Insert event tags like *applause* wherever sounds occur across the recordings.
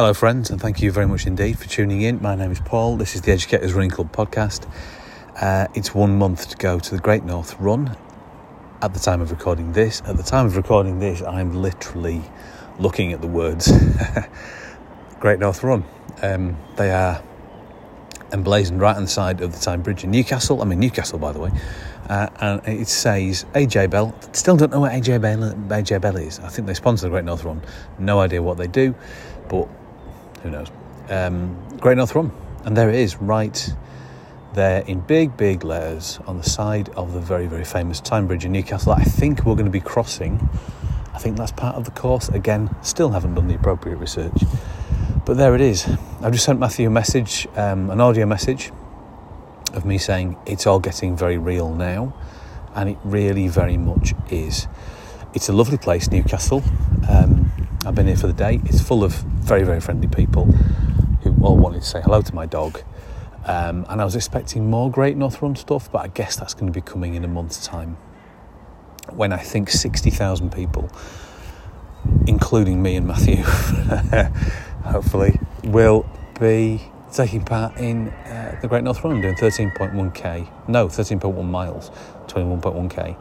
Hello, friends, and thank you very much indeed for tuning in. My name is Paul. This is the Educators Running Club podcast. Uh, it's one month to go to the Great North Run. At the time of recording this, at the time of recording this, I'm literally looking at the words *laughs* Great North Run. Um, they are emblazoned right on the side of the Tyne Bridge in Newcastle. I'm in Newcastle, by the way. Uh, and it says AJ Bell. Still don't know what AJ Bell, AJ Bell is. I think they sponsor the Great North Run. No idea what they do, but who knows? Um, Great North Run. And there it is, right there in big, big letters on the side of the very, very famous Tyne Bridge in Newcastle. I think we're going to be crossing. I think that's part of the course. Again, still haven't done the appropriate research. But there it is. I've just sent Matthew a message, um, an audio message of me saying it's all getting very real now. And it really very much is. It's a lovely place, Newcastle. Um, I've been here for the day. It's full of very, very friendly people who all wanted to say hello to my dog. Um, and I was expecting more Great North Run stuff, but I guess that's going to be coming in a month's time when I think 60,000 people, including me and Matthew, *laughs* hopefully, will be taking part in uh, the Great North Run, doing 13.1k, no, 13.1 miles, 21.1k,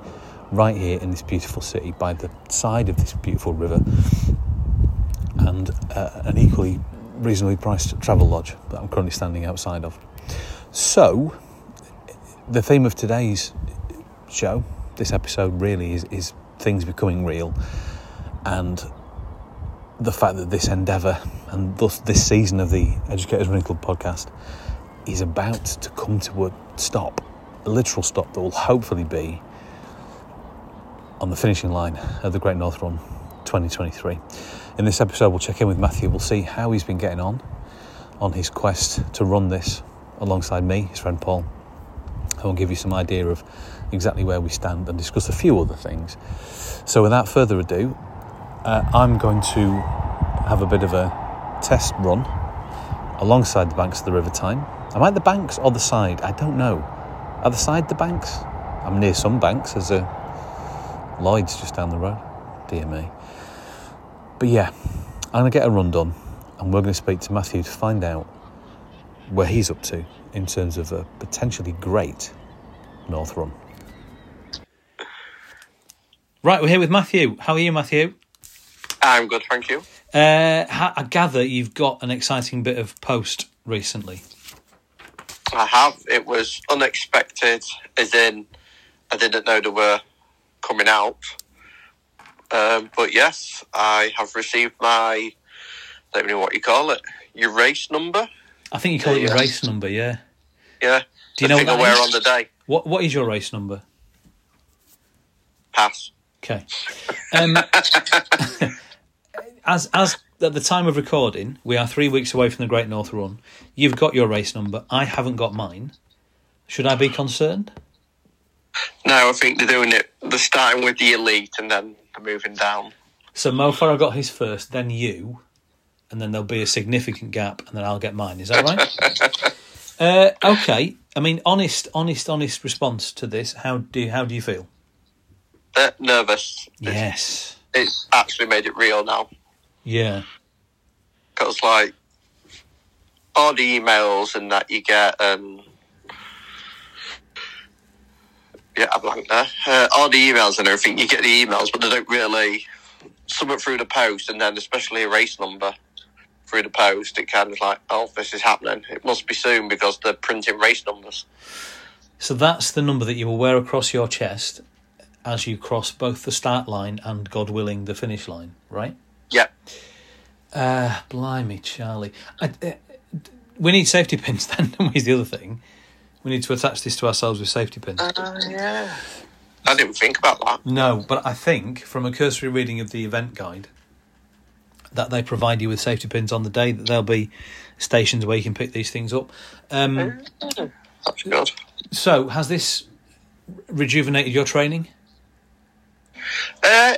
right here in this beautiful city by the side of this beautiful river and uh, an equally reasonably priced travel lodge that I'm currently standing outside of. So, the theme of today's show, this episode, really is, is things becoming real and the fact that this endeavour and thus this season of the Educators Running Club podcast is about to come to a stop, a literal stop that will hopefully be on the finishing line of the Great North Run 2023. In this episode, we'll check in with Matthew. We'll see how he's been getting on on his quest to run this alongside me, his friend Paul. I will give you some idea of exactly where we stand and discuss a few other things. So, without further ado, uh, I'm going to have a bit of a test run alongside the banks of the River Tyne. Am I at the banks or the side? I don't know. Are the side the banks? I'm near some banks. There's a Lloyd's just down the road. Dear me. But yeah, I'm going to get a run done and we're going to speak to Matthew to find out where he's up to in terms of a potentially great North Run. Right, we're here with Matthew. How are you, Matthew? I'm good, thank you. Uh, I gather you've got an exciting bit of post recently. I have. It was unexpected, as in I didn't know they were coming out. Um, but yes, I have received my, I don't know what you call it, your race number. I think you call it your Yes. race number, yeah. Yeah. Do you know thing what I that wear is? on the day. What What is your race number? Pass. Okay. Um, *laughs* as as at the time of recording, we are three weeks away from the Great North Run. You've got your race number. I haven't got mine. Should I be concerned? No, I think they're doing it. They're starting with the elite and then they're moving down. So Mo Farah got his first, then you, and then there'll be a significant gap, and then I'll get mine. Is that right? *laughs* uh, okay. I mean, honest, honest, honest response to this. How do you, how do you feel? Uh, nervous. Yes. It's actually made it real now. Yeah. Because, like, all the emails and that you get, and yeah, I blank there. Uh, all the emails and everything, you get the emails, but they don't really something through the post, and then especially a race number through the post. It kind of like, oh, this is happening. It must be soon because they're printing race numbers. So that's the number that you will wear across your chest as you cross both the start line and, God willing, the finish line, right? Yeah, Uh, blimey, Charlie. I, uh, we need safety pins *laughs* then, don't we, is the other thing. We need to attach this to ourselves with safety pins. uh, yeah. I didn't think about that. No, but I think from a cursory reading of the event guide that they provide you with safety pins on the day that there'll be stations where you can pick these things up. Um, That's good. so, has this rejuvenated your training? Uh,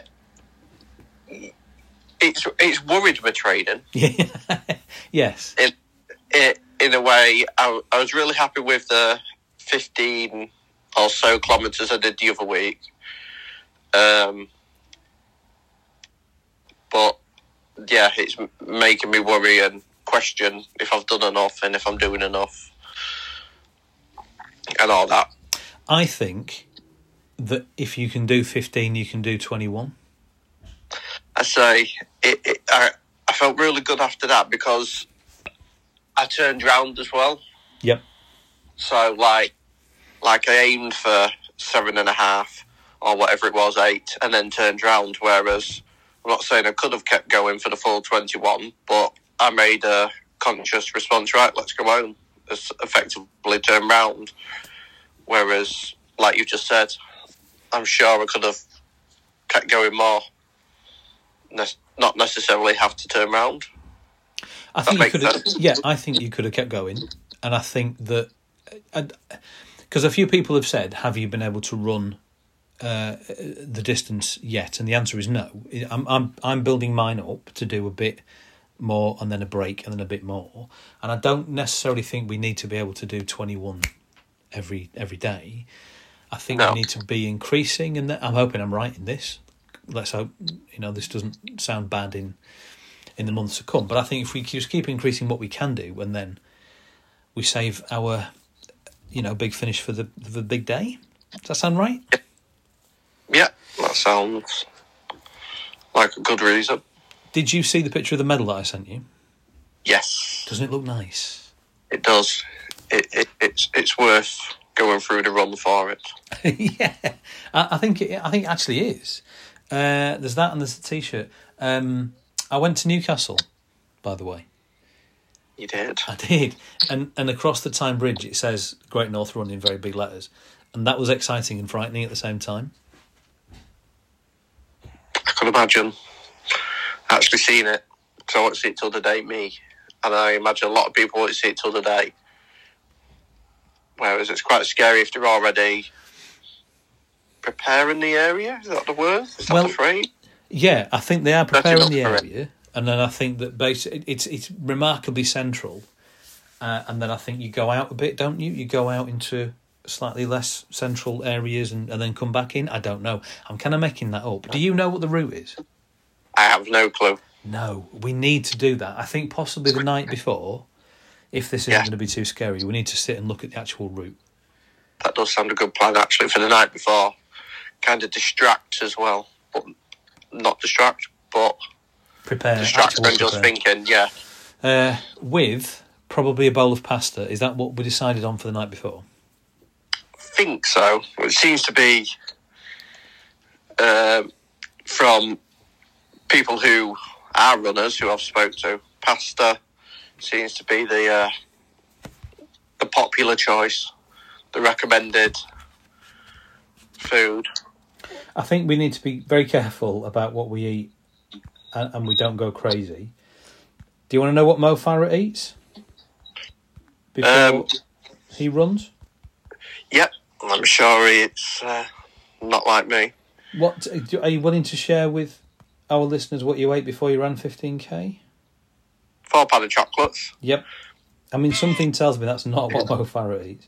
it's it's worried my training. Yeah. *laughs* yes. in in, in a way, I, I was really happy with the fifteen or so kilometers I did the other week. Um, but yeah, it's making me worry and question if I've done enough and if I'm doing enough and all that. I think that if you can do 15, you can do 21. I say it, it, I, I felt really good after that because I turned round as well. Yep. So like, like I aimed for seven and a half or whatever it was, eight, and then turned round. Whereas I'm not saying I could have kept going for the full twenty-one, but I made a conscious response. Right, let's go home. It's effectively turned round. Whereas, like you just said, I'm sure I could have kept going more. Ne- not necessarily have to turn round. I think you could have, yeah, I think you could have kept going. And I think that, because a few people have said, have you been able to run uh, the distance yet? And the answer is no. I'm, I'm, I'm building mine up to do a bit more and then a break and then a bit more. And I don't necessarily think we need to be able to do 21 every every day. I think No. we need to be increasing, and I'm hoping I'm right in this. Let's hope you know this doesn't sound bad in in the months to come. But I think if we just keep increasing what we can do, and then we save our you know big finish for the the big day. Does that sound right? Yeah, that sounds like a good reason. Did you see the picture of the medal that I sent you? Yes, Doesn't it look nice? it does. It, it, it's it's worth going through the run for it. *laughs* yeah, I, I think it, I think it actually is. Uh, there's that, and there's the t-shirt. Um, I went to Newcastle, by the way. You did. I did, and and across the Tyne Bridge it says Great North Run in very big letters, and that was exciting and frightening at the same time. I can imagine actually seeing it because I won't see it till the day me, and I imagine a lot of people won't see it till the day. Whereas it's quite scary if they're already preparing the area. Is that the word? Is that Well, the phrase? Yeah, I think they are preparing the area, and then I think that basi- it's it's remarkably central, uh, and then I think you go out a bit, don't you? You go out into slightly less central areas and, and then come back in. I don't know. I'm kind of making that up. Do you know what the route is? I have no clue. No, we need to do that. I think possibly the night before, if this isn't Yeah. going to be too scary, we need to sit and look at the actual route. That does sound a good plan actually for the night before. Kind of distract as well, but not distract, but Prepare. distract when just prepare. thinking. Yeah, Uh, with probably a bowl of pasta. Is that what we decided on for the night before? think so. It seems to be um, from people who are runners who I've spoke to. Pasta seems to be the uh, the popular choice, the recommended food. I think we need to be very careful about what we eat and, and we don't go crazy. Do you want to know what Mo Farah eats before Um, he runs? Yep, I'm sure it's uh, not like me. What do- are you willing to share with our listeners what you ate before you ran 15k? Four pain au chocolats. Yep. I mean, something tells me that's not what Mo Farah eats.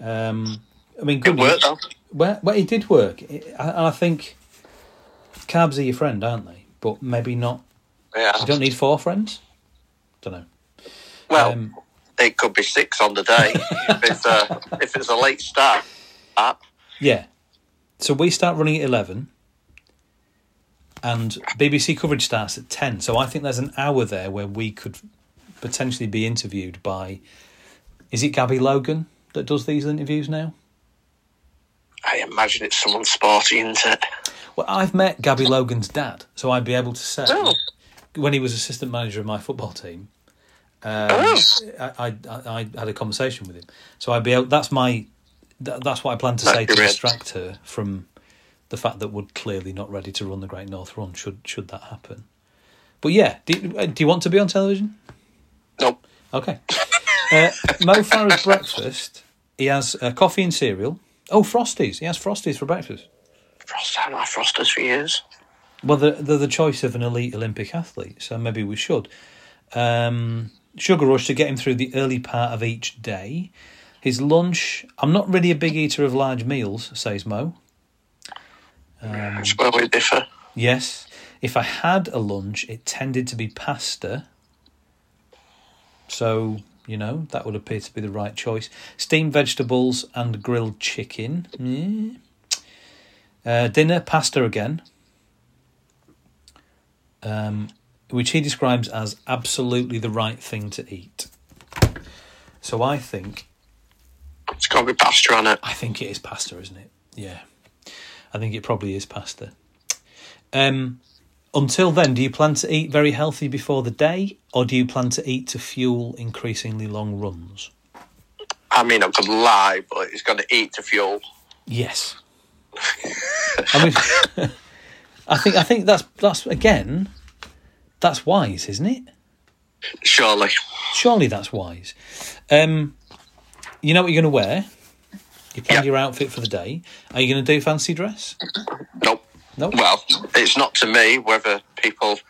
Um, I mean, good. Good work though. Well, well, it did work, It- and I think carbs are your friend, aren't they? But maybe not. Yeah. You don't need four friends. Don't know. Well, Um, it could be six on the day if it's a *laughs* if it's a late start. Uh, Yeah. So we start running at 11 and BBC coverage starts at 10. So I think there's an hour there where we could potentially be interviewed by is it Gabby Logan that does these interviews now? Imagine it's someone sporty, isn't it? Well, I've met Gabby Logan's dad, so I'd be able to say Oh. when he was assistant manager of my football team. Um, Oh. I, I, I had a conversation with him, so I'd be able. That's my. That, that's what I plan to That'd say to distract her from the fact that we're clearly not ready to run the Great North Run. Should should that happen? But yeah, do, you- uh, do you want to be on television? Nope. Okay. Uh, Mo Farah's *laughs* breakfast. He has uh, coffee and cereal. Oh, Frosties. He has Frosties for breakfast. Frost had my frosters for years. Well, they're, they're the choice of an elite Olympic athlete, so maybe we should. Um, sugar rush to get him through the early part of each day. His lunch, I'm not really a big eater of large meals, says Mo. Um, That's where we differ. yes. If I had a lunch, it tended to be pasta. So, you know, that would appear to be the right choice. Steamed vegetables and grilled chicken. Yeah. Uh, dinner, pasta again. Um, which he describes as absolutely the right thing to eat. So I think It's got to be pasta on it. I think it is pasta, isn't it? Yeah. I think it probably is pasta. Um, until then, do you plan to eat very healthy before the day, or do you plan to eat to fuel increasingly long runs? I mean, I could lie, but it's got to eat to fuel. Yes. *laughs* I mean, *laughs* I think I think that's that's again, that's wise, isn't it? Surely. Surely that's wise. Um, you know what you're going to wear. You planned Yeah. your outfit for the day. Are you going to do fancy dress? Nope. No. Well, it's not to me whether people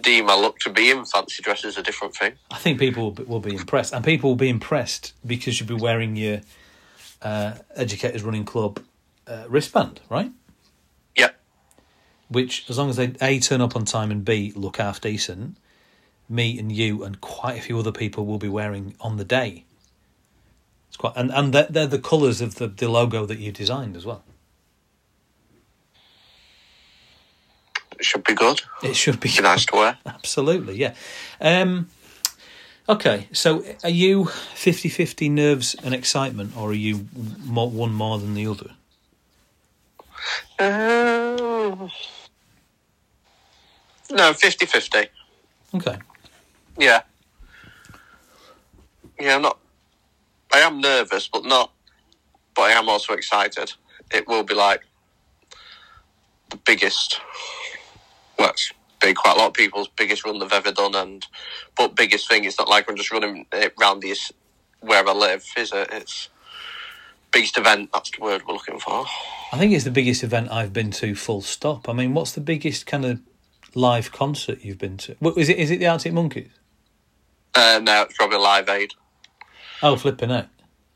deem I look to be in fancy dress is a different thing. I think people will be, will be impressed, and people will be impressed because you'll be wearing your uh, Educators Running Club uh, wristband, right? Yep. Which, as long as they a turn up on time and b look half decent, me and you and quite a few other people will be wearing on the day. It's quite, and and they're, they're the colours of the, the logo that you designed as well. Should be good. It should be Be nice to wear. *laughs* Absolutely, yeah. Um, okay, so are you 50 50 nerves and excitement, or are you more, one more than the other? Um, no, 50 50. Okay. Yeah. Yeah, I'm not. I am nervous, but not. But I am also excited. It will be like the biggest. Well, it's been quite a lot of people's biggest run they've ever done, and but biggest thing. It's not like I'm just running it round this where I live, is it? It's biggest event. That's the word we're looking for. I think it's the biggest event I've been to, full stop. I mean, what's the biggest kind of live concert you've been to? What, is, it, is it the Arctic Monkeys? Uh, no, it's probably Live Aid. Oh, flipping out.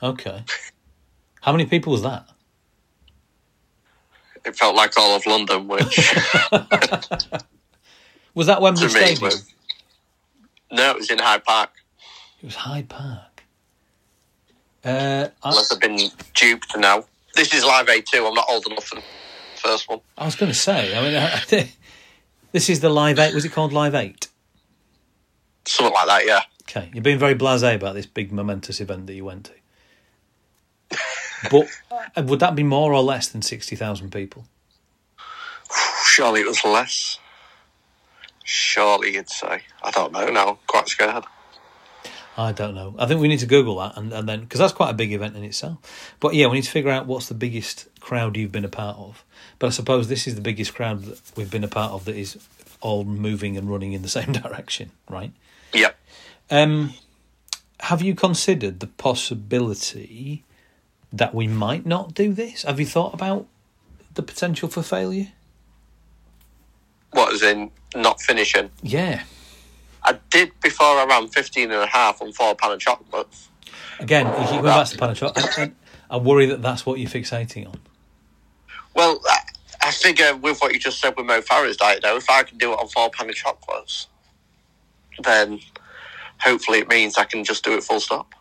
Okay. *laughs* How many people was that? It felt like all of London, which *laughs* Was that Wembley Stadium? was. No, it was in Hyde Park. It was Hyde Park. Uh, I, Unless I've been duped now. This is Live Aid 2. I'm not old enough for the first one. I was going to say, I mean, I, this is the Live 8. Was it called Live 8? Something like that, yeah. Okay, you're being very blasé about this big momentous event that you went to. But uh, would that be more or less than 60,000 people? Surely it was less. Surely you'd say. I don't know now. Quite scared. I don't know. I think we need to Google that and, and then, because that's quite a big event in itself. But yeah, we need to figure out what's the biggest crowd you've been a part of. But I suppose this is the biggest crowd that we've been a part of that is all moving and running in the *laughs* same direction, right? Yep. Um, have you considered the possibility that we might not do this? Have you thought about the potential for failure? What is in not finishing? Yeah. I did before I ran 15 and a half on four pain au chocolats. Again, if you going back to pain au chocolat. I, I, I worry that that's what you're fixating on. Well, I, I figure with what you just said with Mo Farah's diet, though, if I can do it on four pain au chocolats, then hopefully it means I can just do it full stop.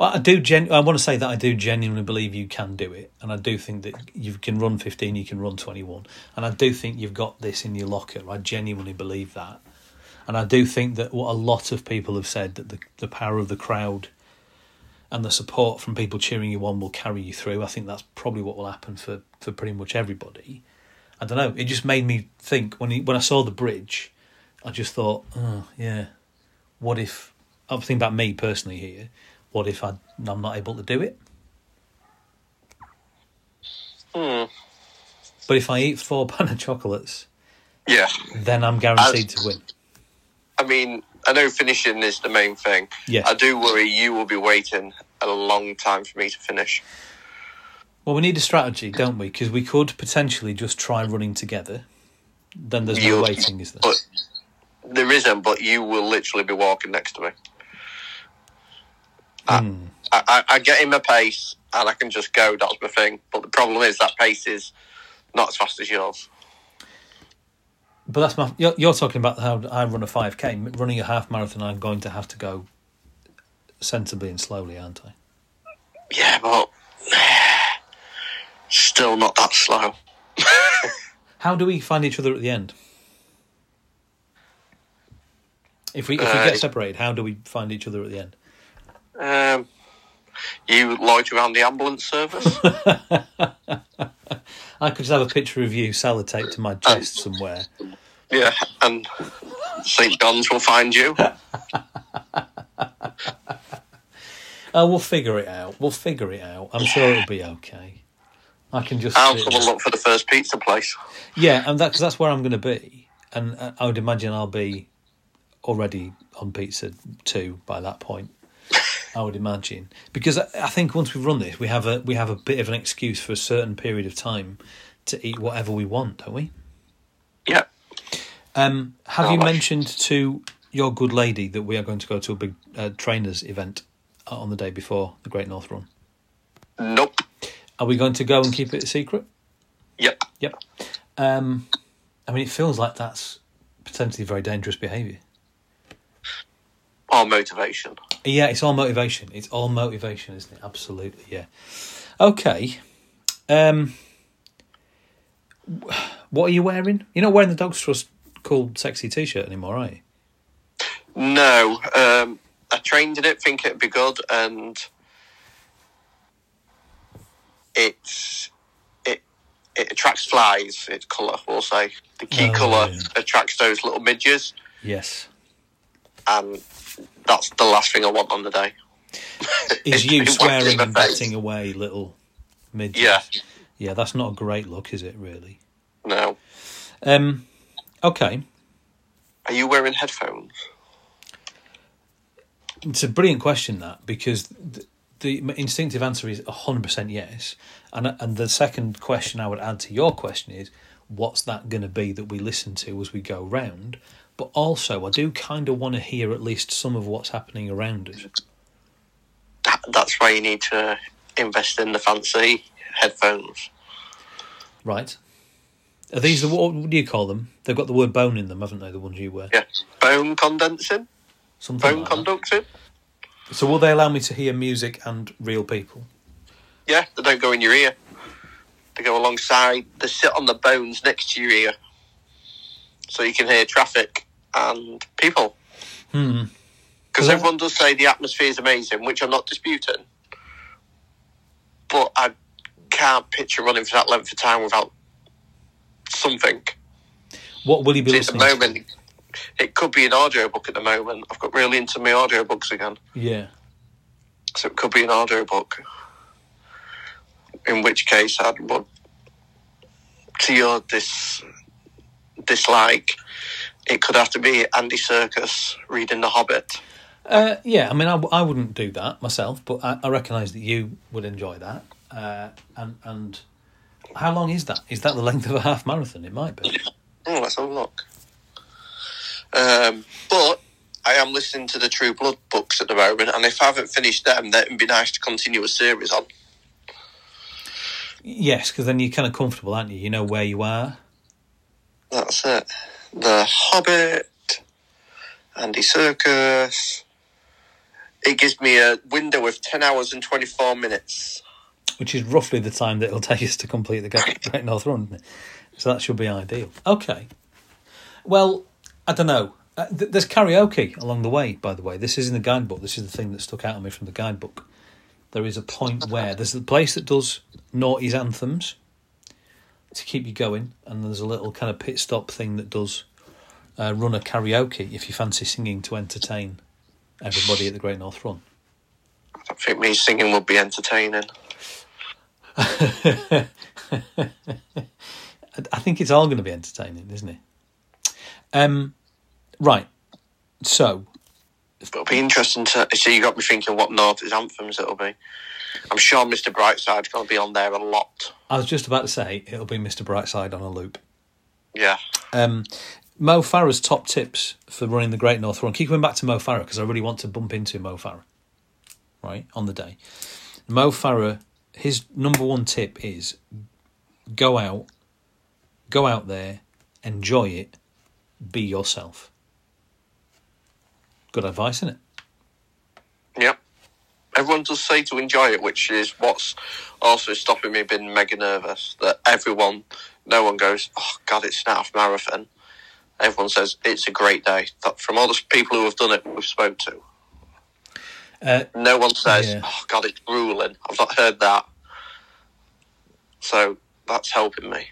I do. Gen- I want to say that I do genuinely believe you can do it, and I do think that you can run fifteen, you can run twenty-one, and I do think you've got this in your locker. I genuinely believe that, and I do think that what a lot of people have said that the the power of the crowd and the support from people cheering you on will carry you through. I think that's probably what will happen for for pretty much everybody. I don't know. It just made me think when he, when I saw the bridge, I just thought, oh yeah, what if? I'm thinking about me personally here. What if I, I'm not able to do it? Hmm. But if I eat four *laughs* pain au chocolats, Yeah. then I'm guaranteed to win. I mean, I know finishing is the main thing. Yeah. I do worry you will be waiting a long time for me to finish. Well, we need a strategy, don't we? Because we could potentially just try running together. Then there's no You- waiting, is there? But there isn't, but you will literally be walking next to me. I- Hmm. I, I, I get in my pace and I can just go, that's my thing. But the problem is that pace is not as fast as yours. But that's my. You're, you're talking about how I run a five k. Running a half marathon, I'm going to have to go sensibly and slowly, aren't I? Yeah, but *sighs* still not that slow. *laughs* How do we find each other at the end? If we if we Uh, get separated, how do we find each other at the end? Um, you loiter around the ambulance service. *laughs* I could just have a picture of you sellotaped to my chest somewhere. yeah, and St John's will find you. Oh, *laughs* we'll figure it out. We'll figure it out. I'm sure it'll be okay. I can just. I'll come and look for the first pizza place. Yeah, and that, cause that's where I'm going to be. And uh, I would imagine I'll be already on pizza two by that point. I would imagine because I, I think once we've run this, we have a we have a bit of an excuse for a certain period of time to eat whatever we want, don't we? Yeah. Um, have Oh, you much. mentioned to your good lady that we are going to go to a big uh, trainers event uh, on the day before the Great North Run? Nope. Are we going to go and keep it a secret? Yep. Yep. Um, I mean, it feels like that's potentially very dangerous behaviour. Our motivation. Yeah, it's all motivation. It's all motivation, isn't it? Absolutely, yeah. Okay. Um, what are you wearing? You're not wearing the Dogs Trust cool, sexy T-shirt anymore, are you? No. Um, I trained in it, think it'd be good, and it's it it attracts flies. Its colour, we'll say. The key Oh, colour yeah. attracts those little midges, Yes. and that's the last thing I want on the day. Is *laughs* you swearing and batting away little mid? Yeah. Yeah, that's not a great look, is it? Really. No. Um. Okay. Are you wearing headphones? It's a brilliant question that because the, the instinctive answer is hundred percent yes, and uh, and the second question I would add to your question is what's that going to be that we listen to as we go round? But also, I do kind of want to hear at least some of what's happening around us. That's why you need to invest in the fancy headphones. Right? Are these the what do you call them? They've got the word bone in them, haven't they? The ones you wear, Yeah. Bone condensing, something bone like that. So will they allow me to hear music and real people? Yeah, they don't go in your ear. They go alongside. They sit on the bones next to your ear, so you can hear traffic and people. Hmm. Because everyone does say the atmosphere is amazing, which I'm not disputing. But I can't picture running for that length of time without something. What will you be See, at the listening? moment, it could be an audiobook at the moment. I've got really into my audiobooks again. Yeah. So it could be an audiobook. In which case, I'd would, to your dis, dislike, it could have to be Andy Serkis reading The Hobbit. Uh, yeah, I mean, I, w- I wouldn't do that myself, but I, I recognise that you would enjoy that. Uh, and and how long is that? Is that the length of a half marathon? It might be. Oh, let's have a look. Um, but I am listening to the True Blood books at the moment, and if I haven't finished them, then it'd be nice to continue a series on. Yes, because then you're kind of comfortable, aren't you? You know where you are. That's it. The Hobbit, Andy Serkis. It gives me a window of 10 hours and 24 minutes. which is roughly the time that it'll *laughs* take us to complete the Great Great North Run. So that should be ideal. Okay. Well, I don't know. Uh, th- there's karaoke along the way, by the way. This is in the guidebook. This is the thing that stuck out on me from the guidebook. There is a point where there's a place that does noughties anthems to keep you going, and there's a little kind of pit stop thing that does uh, run a karaoke if you fancy singing to entertain everybody at the Great North Run. I don't think me singing would be entertaining. *laughs* I I think it's all going to be entertaining, isn't it? Um, right. So, it'll be interesting to see. You got me thinking what Noughties anthems it'll be. I'm sure Mr. Brightside's going to be on there a lot. I was just about to say it'll be Mr. Brightside on a loop. Yeah. Um, Mo Farah's top tips for running the Great North Run. Keep going back to Mo Farah because I really want to bump into Mo Farah. Right on the day, Mo Farah. His number one tip is go out, go out there, enjoy it, be yourself. Good advice, isn't it? Yep. Everyone does say to enjoy it, which is what's also stopping me being mega nervous. That everyone, no one goes, oh God, it's an half marathon. Everyone says it's a great day. That from all the people who have done it, we've spoke to, Uh, no one says, Yeah. oh God, it's grueling. I've not heard that. So that's helping me.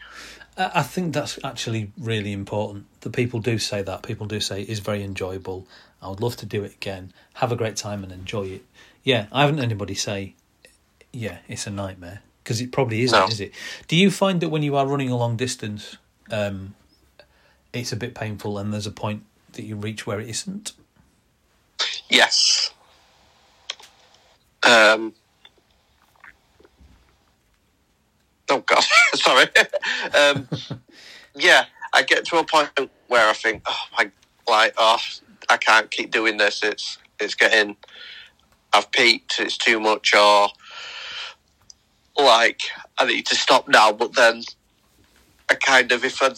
I I think that's actually really important. That people do say that. People do say it is very enjoyable. I would love to do it again. Have a great time and enjoy it. Yeah, I haven't anybody say, yeah, it's a nightmare because it probably isn't, No. is it? Do you find that when you are running a long distance, um, it's a bit painful, and there's a point that you reach where it isn't? Yes. Um. Oh God, *laughs* sorry. um, yeah, I get to a point where I think, oh my, like, oh, I can't keep doing this. It's it's getting, I've peaked. It's too much, or like I need to stop now. But then, I kind of if I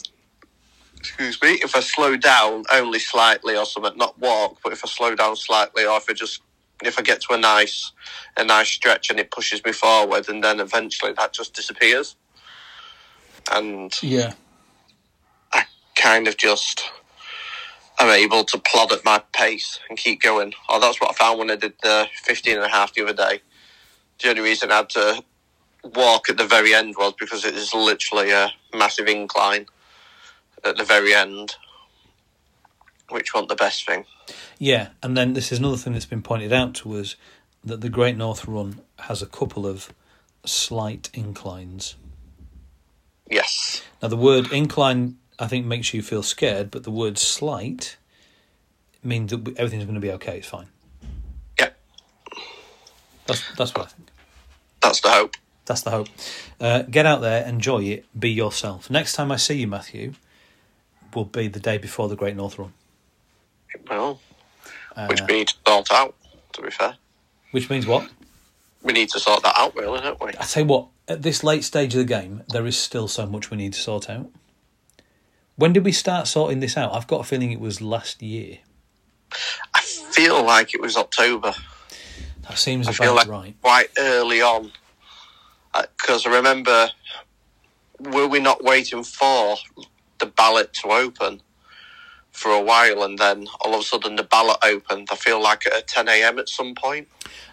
excuse me, if I slow down only slightly or something, not walk, but if I slow down slightly, or if I just if I get to a nice a nice stretch and it pushes me forward, and then eventually that just disappears, and Yeah. I kind of just am able to plod at my pace and keep going. Oh, that's what I found when I did the 15 and a half the other day. The only reason I had to walk at the very end was because it is literally a massive incline at the very end, which wasn't the best thing. Yeah, and then this is another thing that's been pointed out to us that the Great North Run has a couple of slight inclines. Yes. Now, the word incline, I think, makes you feel scared, but the word slight means that everything's going to be okay. It's fine. Yeah, That's that's what I think. that's the hope. That's the hope. Uh, get out there, enjoy it, be yourself. Next time I see you, Matthew, will be the day before the Great North Run, Well, uh, which we need to sort out, to be fair. which means what? We need to sort that out, really, don't we? I tell you what, at this late stage of the game, there is still so much we need to sort out. When did we start sorting this out? I've got a feeling it was last year. I feel like it was October. That seems I about feel like right. quite early on. Because I remember, were we not waiting for the ballot to open for a while and then all of a sudden the ballot opened? I feel like at 10 a.m. at some point.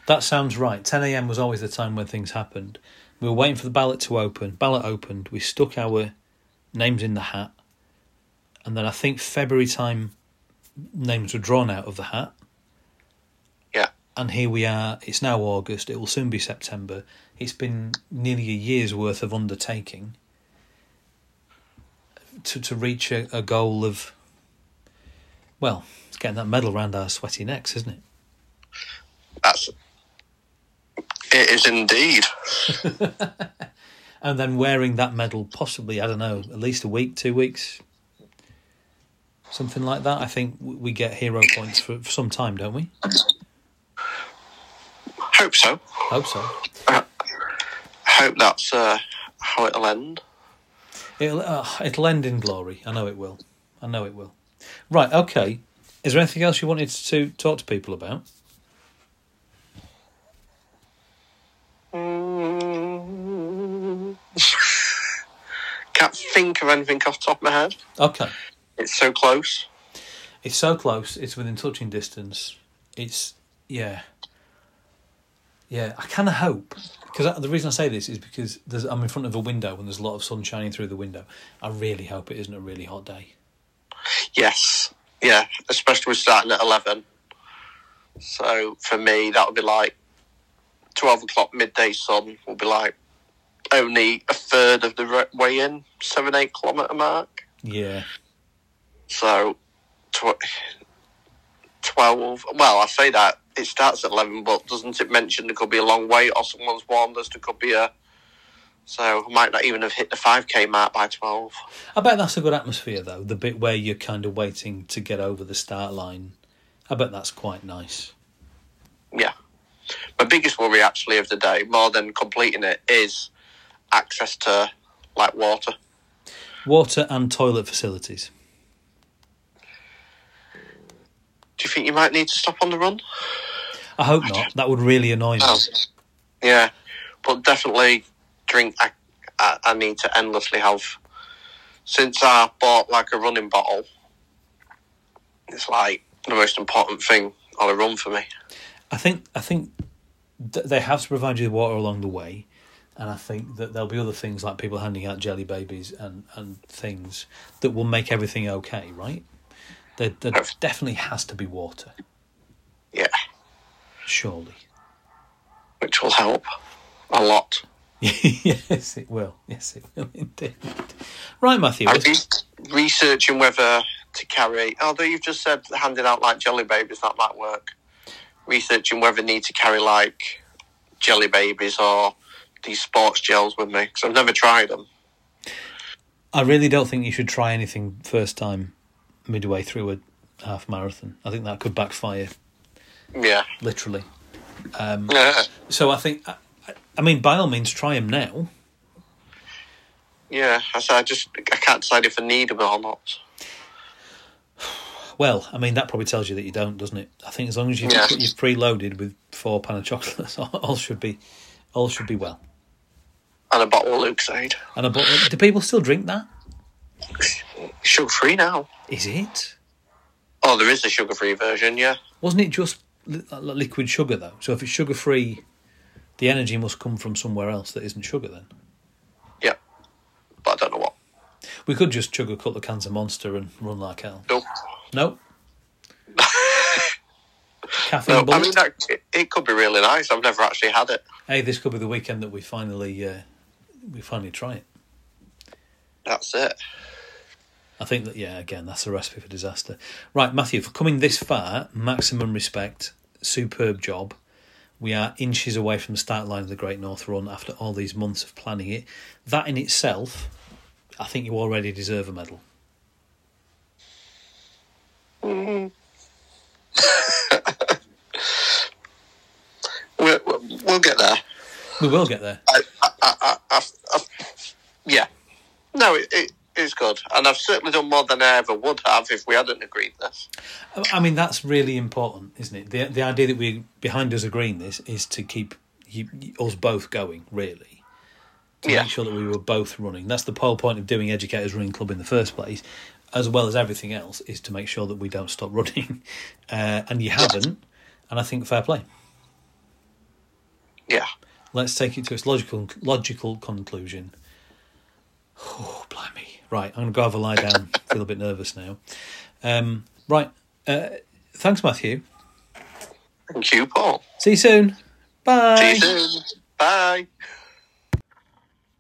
That sounds right. 10 a.m. was always the time when things happened. We were waiting for the ballot to open. Ballot opened. We stuck our names in the hat. And then I think February time, names were drawn out of the hat. Yeah. And here we are. It's now August. It will soon be September. It's been nearly a year's worth of undertaking to, to reach a, a goal of, well, it's getting that medal round our sweaty necks, isn't it? That's. It is indeed. *laughs* and then wearing that medal possibly i don't know at least a week two weeks something like that i think we get hero points for, for some time don't we Hope so. hope so Hope that's uh, how it'll end. it'll, uh, it'll end in glory i know it will i know it will right okay. Is there anything else you wanted to talk to people about? *laughs* Can't think of anything off the top of my head. okay. It's so close. it's so close it's within touching distance. It's yeah. Yeah i kind of hope because the reason i say this is because there's, i'm in front of a window and there's a lot of sun shining through the window. I really hope it isn't a really hot day Yes. Yeah. Especially with starting at 11. So for me, that would be like 12 o'clock midday sun will be like only a third of the way in, 7 8 kilometre mark. yeah So tw- 12. Well, I say that it starts at 11, but doesn't it mention there could be a long wait or someone's warned us there could be a. So I might not even have hit the 5k mark by 12. I bet that's a good atmosphere though. The bit where you're kind of waiting to get over the start line. I bet that's quite nice. Yeah. My biggest worry actually of the day, more than completing it, is access to like water. Water and toilet facilities. Do you think you might need to stop on the run? I hope not. That would really annoy me. Oh, yeah, but definitely drink. I, I, I need to endlessly have. Since I bought like a running bottle, it's like the most important thing on a run for me. I think I think th- they have to provide you the water along the way, and I think that there'll be other things like people handing out jelly babies and, and things that will make everything okay, right? There, there definitely has to be water, Yeah, surely. which will help a lot. *laughs* yes, it will. Yes, it will indeed. Right, Matthew. I'm re- researching whether to carry. Although you've just said handing out like jelly babies, that might work. Researching whether I need to carry like jelly babies or these sports gels with me because I've never tried them. I really don't think you should try anything first time midway through a half marathon. I think that could backfire, Yeah, literally. Um, yeah, so I think, I, mean, by all means, try him now. yeah. I said I just I can't decide if I need them or not. *sighs* Well, I mean, that probably tells you that you don't, doesn't it? I think as long as you've, Yeah. you've preloaded with four pain au chocolats, *laughs* all, should be, all should be well. And a bottle of Lucozade. And a bottle, do people still drink that? *sighs* Sugar free now. Is it? Oh, there is a sugar free version. Yeah, Wasn't it just li- liquid sugar though? So if it's sugar free, the energy must come from somewhere else that isn't sugar. Then yeah. But I don't know what. we could just chug a couple of cans of Monster and run like hell. No, No. *laughs* Caffeine no. I mean, that, it, it could be really nice. I've never actually had it. hey, this could be the weekend that we finally uh, we finally try it. That's it. I think that yeah, again, that's a recipe for disaster. Right, Matthew, for coming this far, maximum respect, superb job. We are inches away from the start line of the Great North Run after all these months of planning it. That in itself, I think you already deserve a medal. We'll, *laughs* we'll, we'll get there. We will get there. I, I, I, yeah. No, it, good. And I've certainly done more than I ever would have if we hadn't agreed this. I mean, that's really important, isn't it? The the idea that we're behind us agreeing this is to keep you, us both going, really. To Yeah. make sure that we were both running. That's the whole point of doing Educators Running Club in the first place, as well as everything else, is to make sure that we don't stop running. *laughs* Uh, and you haven't, and I think fair play. Yeah. Let's take it to its logical logical conclusion. Oh, blimey. Right, I'm going to go have a lie down. Feel a bit nervous now. Um, right. Uh, thanks, Matthew. Thank you, Paul. See you soon. Bye. See you soon. Bye.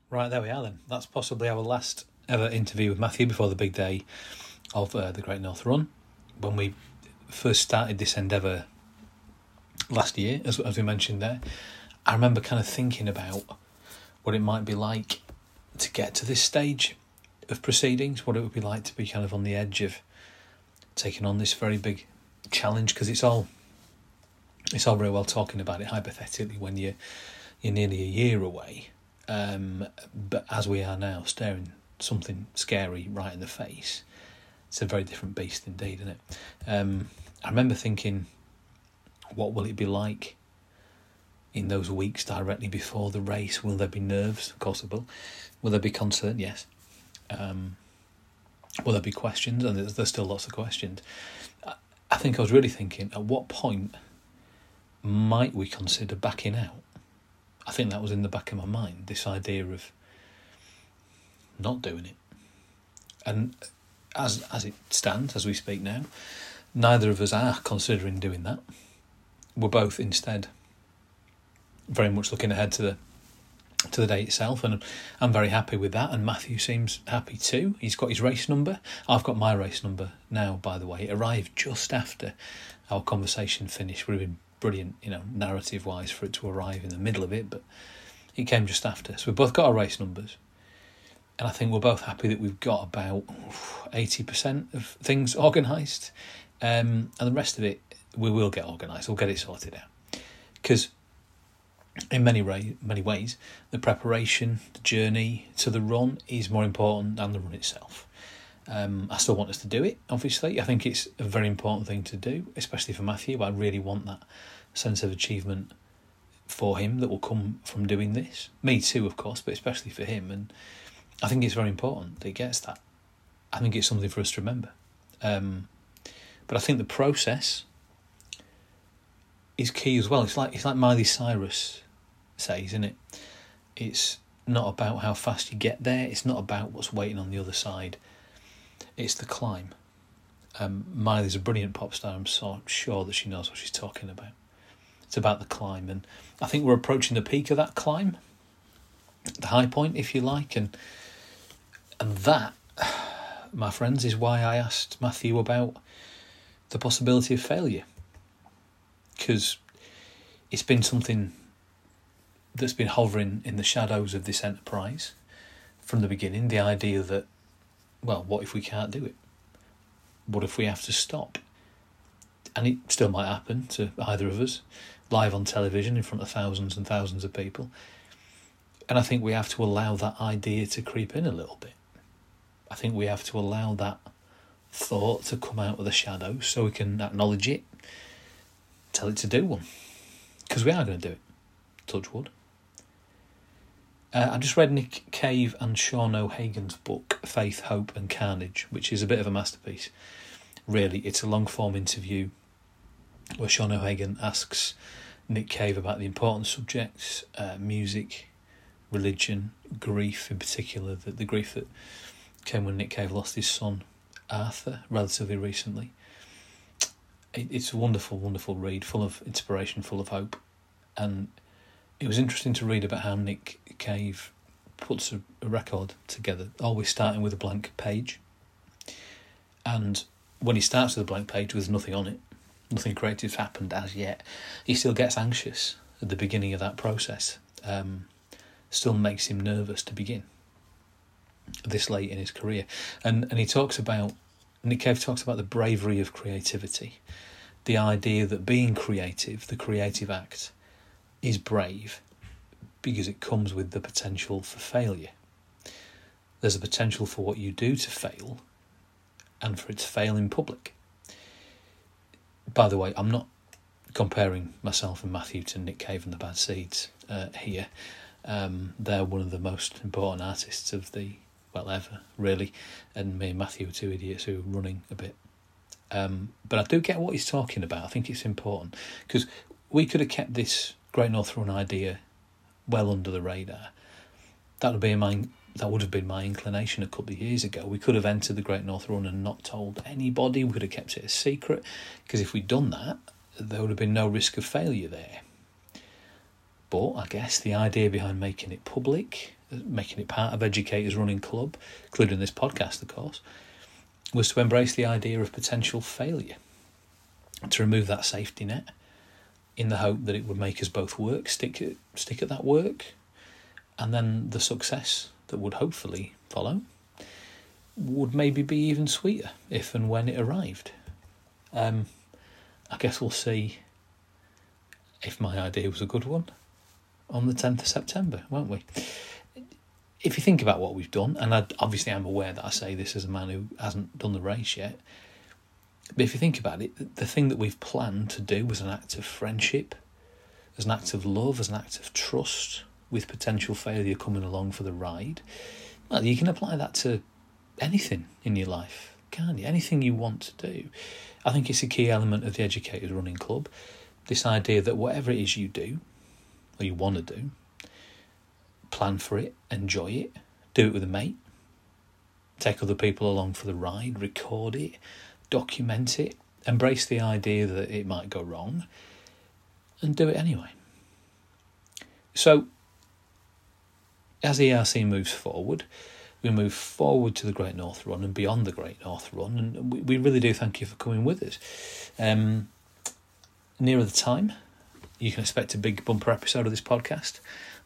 Right, there we are then. That's possibly our last ever interview with Matthew before the big day of uh, the Great North Run. When we first started this endeavour last year, as, as we mentioned there, I remember kind of thinking about what it might be like to get to this stage of proceedings, what it would be like to be kind of on the edge of taking on this very big challenge because it's all it's all very well talking about it hypothetically when you're you're nearly a year away um, but as we are now, staring something scary right in the face, it's a very different beast indeed, isn't it? Um, I remember thinking, what will it be like in those weeks directly before the race? Will there be nerves? Of course, there will. Will there be concern? Yes. Um, will there be questions? And there's, there's still lots of questions. I, I think I was really thinking, at what point might we consider backing out? I think that was in the back of my mind, this idea of not doing it. And as as it stands, as we speak now, neither of us are considering doing that. We're both instead very much looking ahead to the to the day itself, and I'm very happy with that. And Matthew seems happy too. He's got his race number. I've got my race number now. By the way, it arrived just after our conversation finished. Would have been brilliant, you know, narrative wise, for it to arrive in the middle of it, but it came just after. So we've both got our race numbers, and I think we're both happy that we've got about eighty percent of things organised, um, and the rest of it we will get organised. We'll get it sorted out because in many way, many ways, the preparation, the journey to the run is more important than the run itself. Um, I still want us to do it, obviously. I think it's a very important thing to do, especially for Matthew. I really want that sense of achievement for him that will come from doing this. Me too, of course, but especially for him. And I think it's very important that he gets that. I think it's something for us to remember. Um, but I think the process is key as well. It's like it's like Miley Cyrus says, isn't it? It's not about how fast you get there. It's not about what's waiting on the other side. It's the climb. Um, Miley's a brilliant pop star. I'm so sure that she knows what she's talking about. It's about the climb, and I think we're approaching the peak of that climb, the high point, if you like, and and that, *sighs* my friends, is why I asked Matthew about the possibility of failure, because it's been something that's been hovering in the shadows of this enterprise from the beginning. The idea that, well, what if we can't do it? What if we have to stop? And it still might happen to either of us, live on television in front of thousands and thousands of people. And I think we have to allow that idea to creep in a little bit. I think we have to allow that thought to come out of the shadows so we can acknowledge it, tell it to do one. Because we are going to do it. Touch wood. Uh, I just read Nick Cave and Sean O'Hagan's book, Faith, Hope and Carnage, which is a bit of a masterpiece. Really, it's a long form interview where Sean O'Hagan asks Nick Cave about the important subjects uh, music, religion, grief in particular, the, the grief that came when Nick Cave lost his son Arthur relatively recently. It, it's a wonderful, wonderful read, full of inspiration, full of hope. And it was interesting to read about how Nick Cave puts a, a record together, always starting with a blank page. And when he starts with a blank page with nothing on it, nothing creative's happened as yet, he still gets anxious at the beginning of that process. Um, still makes him nervous to begin this late in his career. And and he talks about Nick Cave talks about the bravery of creativity, the idea that being creative, the creative act, is brave because it comes with the potential for failure. There's a potential for what you do to fail and for it to fail in public. By the way, I'm not comparing myself and Matthew to Nick Cave and the Bad Seeds uh, here. Um, they're one of the most important artists of the well ever, really, and me and Matthew are two idiots who are running a bit. Um, but I do get what he's talking about. I think it's important because we could have kept this Great North Run idea well under the radar. That would be my that would have been my inclination a couple of years ago. We could have entered the Great North Run and not told anybody. We could have kept it a secret because if we'd done that, there would have been no risk of failure there. But I guess the idea behind making it public, making it part of Educators Running Club, including this podcast, of course, was to embrace the idea of potential failure, to remove that safety net in the hope that it would make us both work, stick at, stick at that work, and then the success that would hopefully follow would maybe be even sweeter if and when it arrived. Um, I guess we'll see if my idea was a good one on the 10th of September, won't we? If you think about what we've done, and I, obviously I'm aware that I say this as a man who hasn't done the race yet, but if you think about it, the thing that we've planned to do was an act of friendship, as an act of love, as an act of trust, with potential failure coming along for the ride. Well, you can apply that to anything in your life, can't you? Anything you want to do. I think it's a key element of the Educators Running Club. This idea that whatever it is you do, or you want to do, plan for it, enjoy it, do it with a mate, take other people along for the ride, record it, document it, embrace the idea that it might go wrong, and do it anyway. So, as ERC moves forward, we move forward to the Great North Run and beyond the Great North Run, and we, we really do thank you for coming with us. Um, nearer the time, you can expect a big bumper episode of this podcast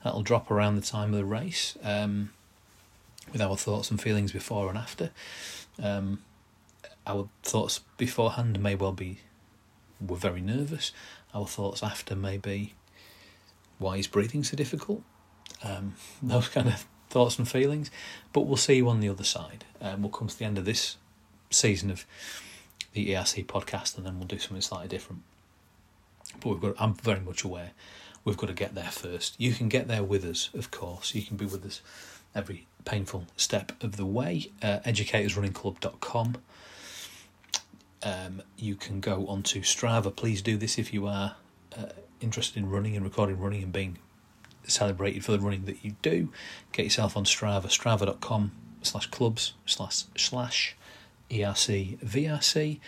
that'll drop around the time of the race um, with our thoughts and feelings before and after. Um, our thoughts beforehand may well be we're very nervous. Our thoughts after may be why is breathing so difficult? Um, *laughs* those kind of thoughts and feelings. But we'll see you on the other side. Um, we'll come to the end of this season of the ERC podcast, and then we'll do something slightly different. But we've got. I'm very much aware we've got to get there first. You can get there with us, of course. You can be with us every painful step of the way. Uh, educatorsrunningclub.com. Um, you can go onto Strava. Please do this if you are uh, interested in running and recording running and being celebrated for the running that you do. Get yourself on Strava, strava.com slash clubs slash slash ERC VRC.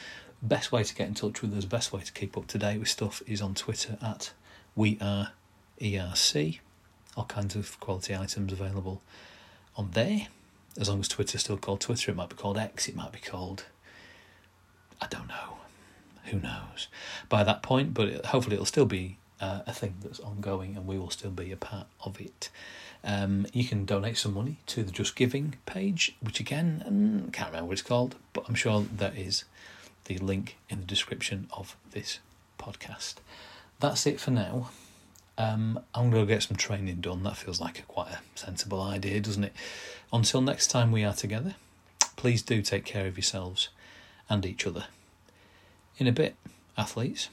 Best way to get in touch with us, best way to keep up to date with stuff is on Twitter at we are ERC. All kinds of quality items available on there. As long as Twitter's still called Twitter, it might be called X, it might be called. I don't know. Who knows? By that point, but hopefully it'll still be uh, a thing that's ongoing and we will still be a part of it. Um, you can donate some money to the Just Giving page, which again, um, can't remember what it's called, but I'm sure that is the link in the description of this podcast. That's it for now. Um, I'm going to get some training done. That feels like a quite a sensible idea, doesn't it? Until next time we are together, please do take care of yourselves and each other. In a bit, athletes.